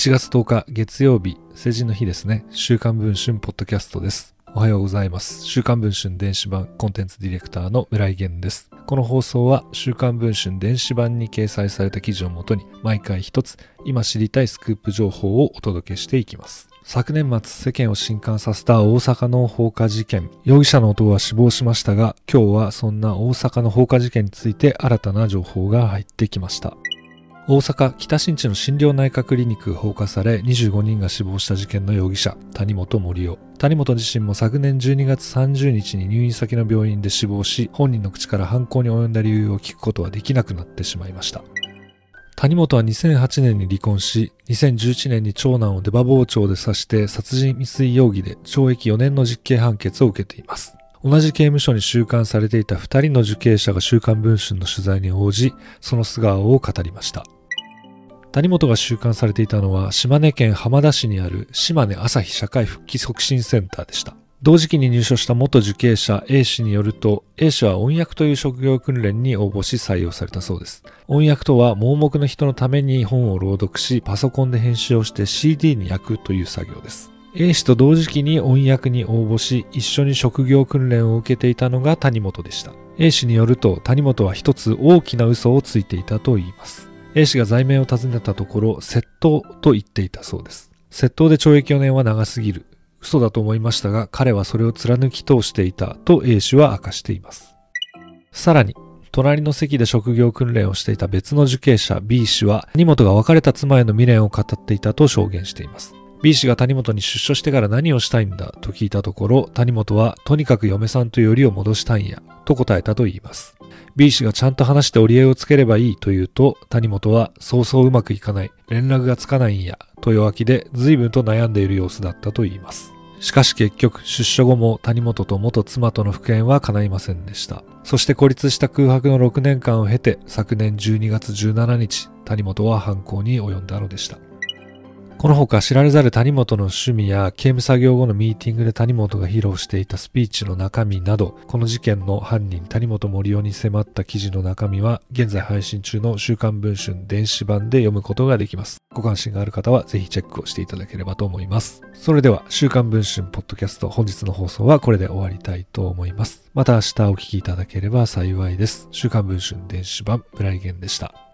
1月10日月曜日、成人の日ですね。週刊文春ポッドキャストです。おはようございます。週刊文春電子版コンテンツディレクターの村井源です。この放送は週刊文春電子版に掲載された記事をもとに毎回一つ今知りたいスクープ情報をお届けしていきます。昨年末世間を震撼させた大阪の放火事件。容疑者の男は死亡しましたが、今日はそんな大阪の放火事件について新たな情報が入ってきました。大阪北新地の心療内科クリニック放火され25人が死亡した事件の容疑者谷本盛夫谷本自身も昨年12月30日に入院先の病院で死亡し本人の口から犯行に及んだ理由を聞くことはできなくなってしまいました。谷本は2008年に離婚し2011年に長男を出刃包丁で刺して殺人未遂容疑で懲役4年の実刑判決を受けています。同じ刑務所に収監されていた2人の受刑者が週刊文春の取材に応じ、その素顔を語りました。谷本が収監されていたのは島根県浜田市にある島根朝日社会復帰促進センターでした。同時期に入所した元受刑者 A 氏によると、A 氏は音訳という職業訓練に応募し採用されたそうです。音訳とは盲目の人のために本を朗読し、パソコンで編集をして CD に焼くという作業です。A 氏と同時期に音訳に応募し、一緒に職業訓練を受けていたのが谷本でした。A 氏によると、谷本は一つ大きな嘘をついていたと言います。A 氏が罪名を尋ねたところ、窃盗と言っていたそうです。窃盗で懲役4年は長すぎる。嘘だと思いましたが、彼はそれを貫き通していたと A 氏は明かしています。さらに、隣の席で職業訓練をしていた別の受刑者 B 氏は、谷本が別れた妻への未練を語っていたと証言しています。B 氏が谷本に出所してから何をしたいんだ？と聞いたところ、谷本はとにかく嫁さんとよりを戻したいんや、と答えたと言います。B 氏がちゃんと話して折り合いをつければいいと言うと、谷本はそうそううまくいかない、連絡がつかないんや、と弱気で随分と悩んでいる様子だったと言います。しかし結局、出所後も谷本と元妻との復縁は叶いませんでした。そして孤立した空白の6年間を経て、昨年12月17日、谷本は犯行に及んだのでした。この他知られざる谷本の趣味や刑務作業後のミーティングで谷本が披露していたスピーチの中身など、この事件の犯人谷本森夫に迫った記事の中身は、現在配信中の週刊文春電子版で読むことができます。ご関心がある方はぜひチェックをしていただければと思います。それでは、週刊文春ポッドキャスト本日の放送はこれで終わりたいと思います。また明日お聴きいただければ幸いです。週刊文春電子版、村井源でした。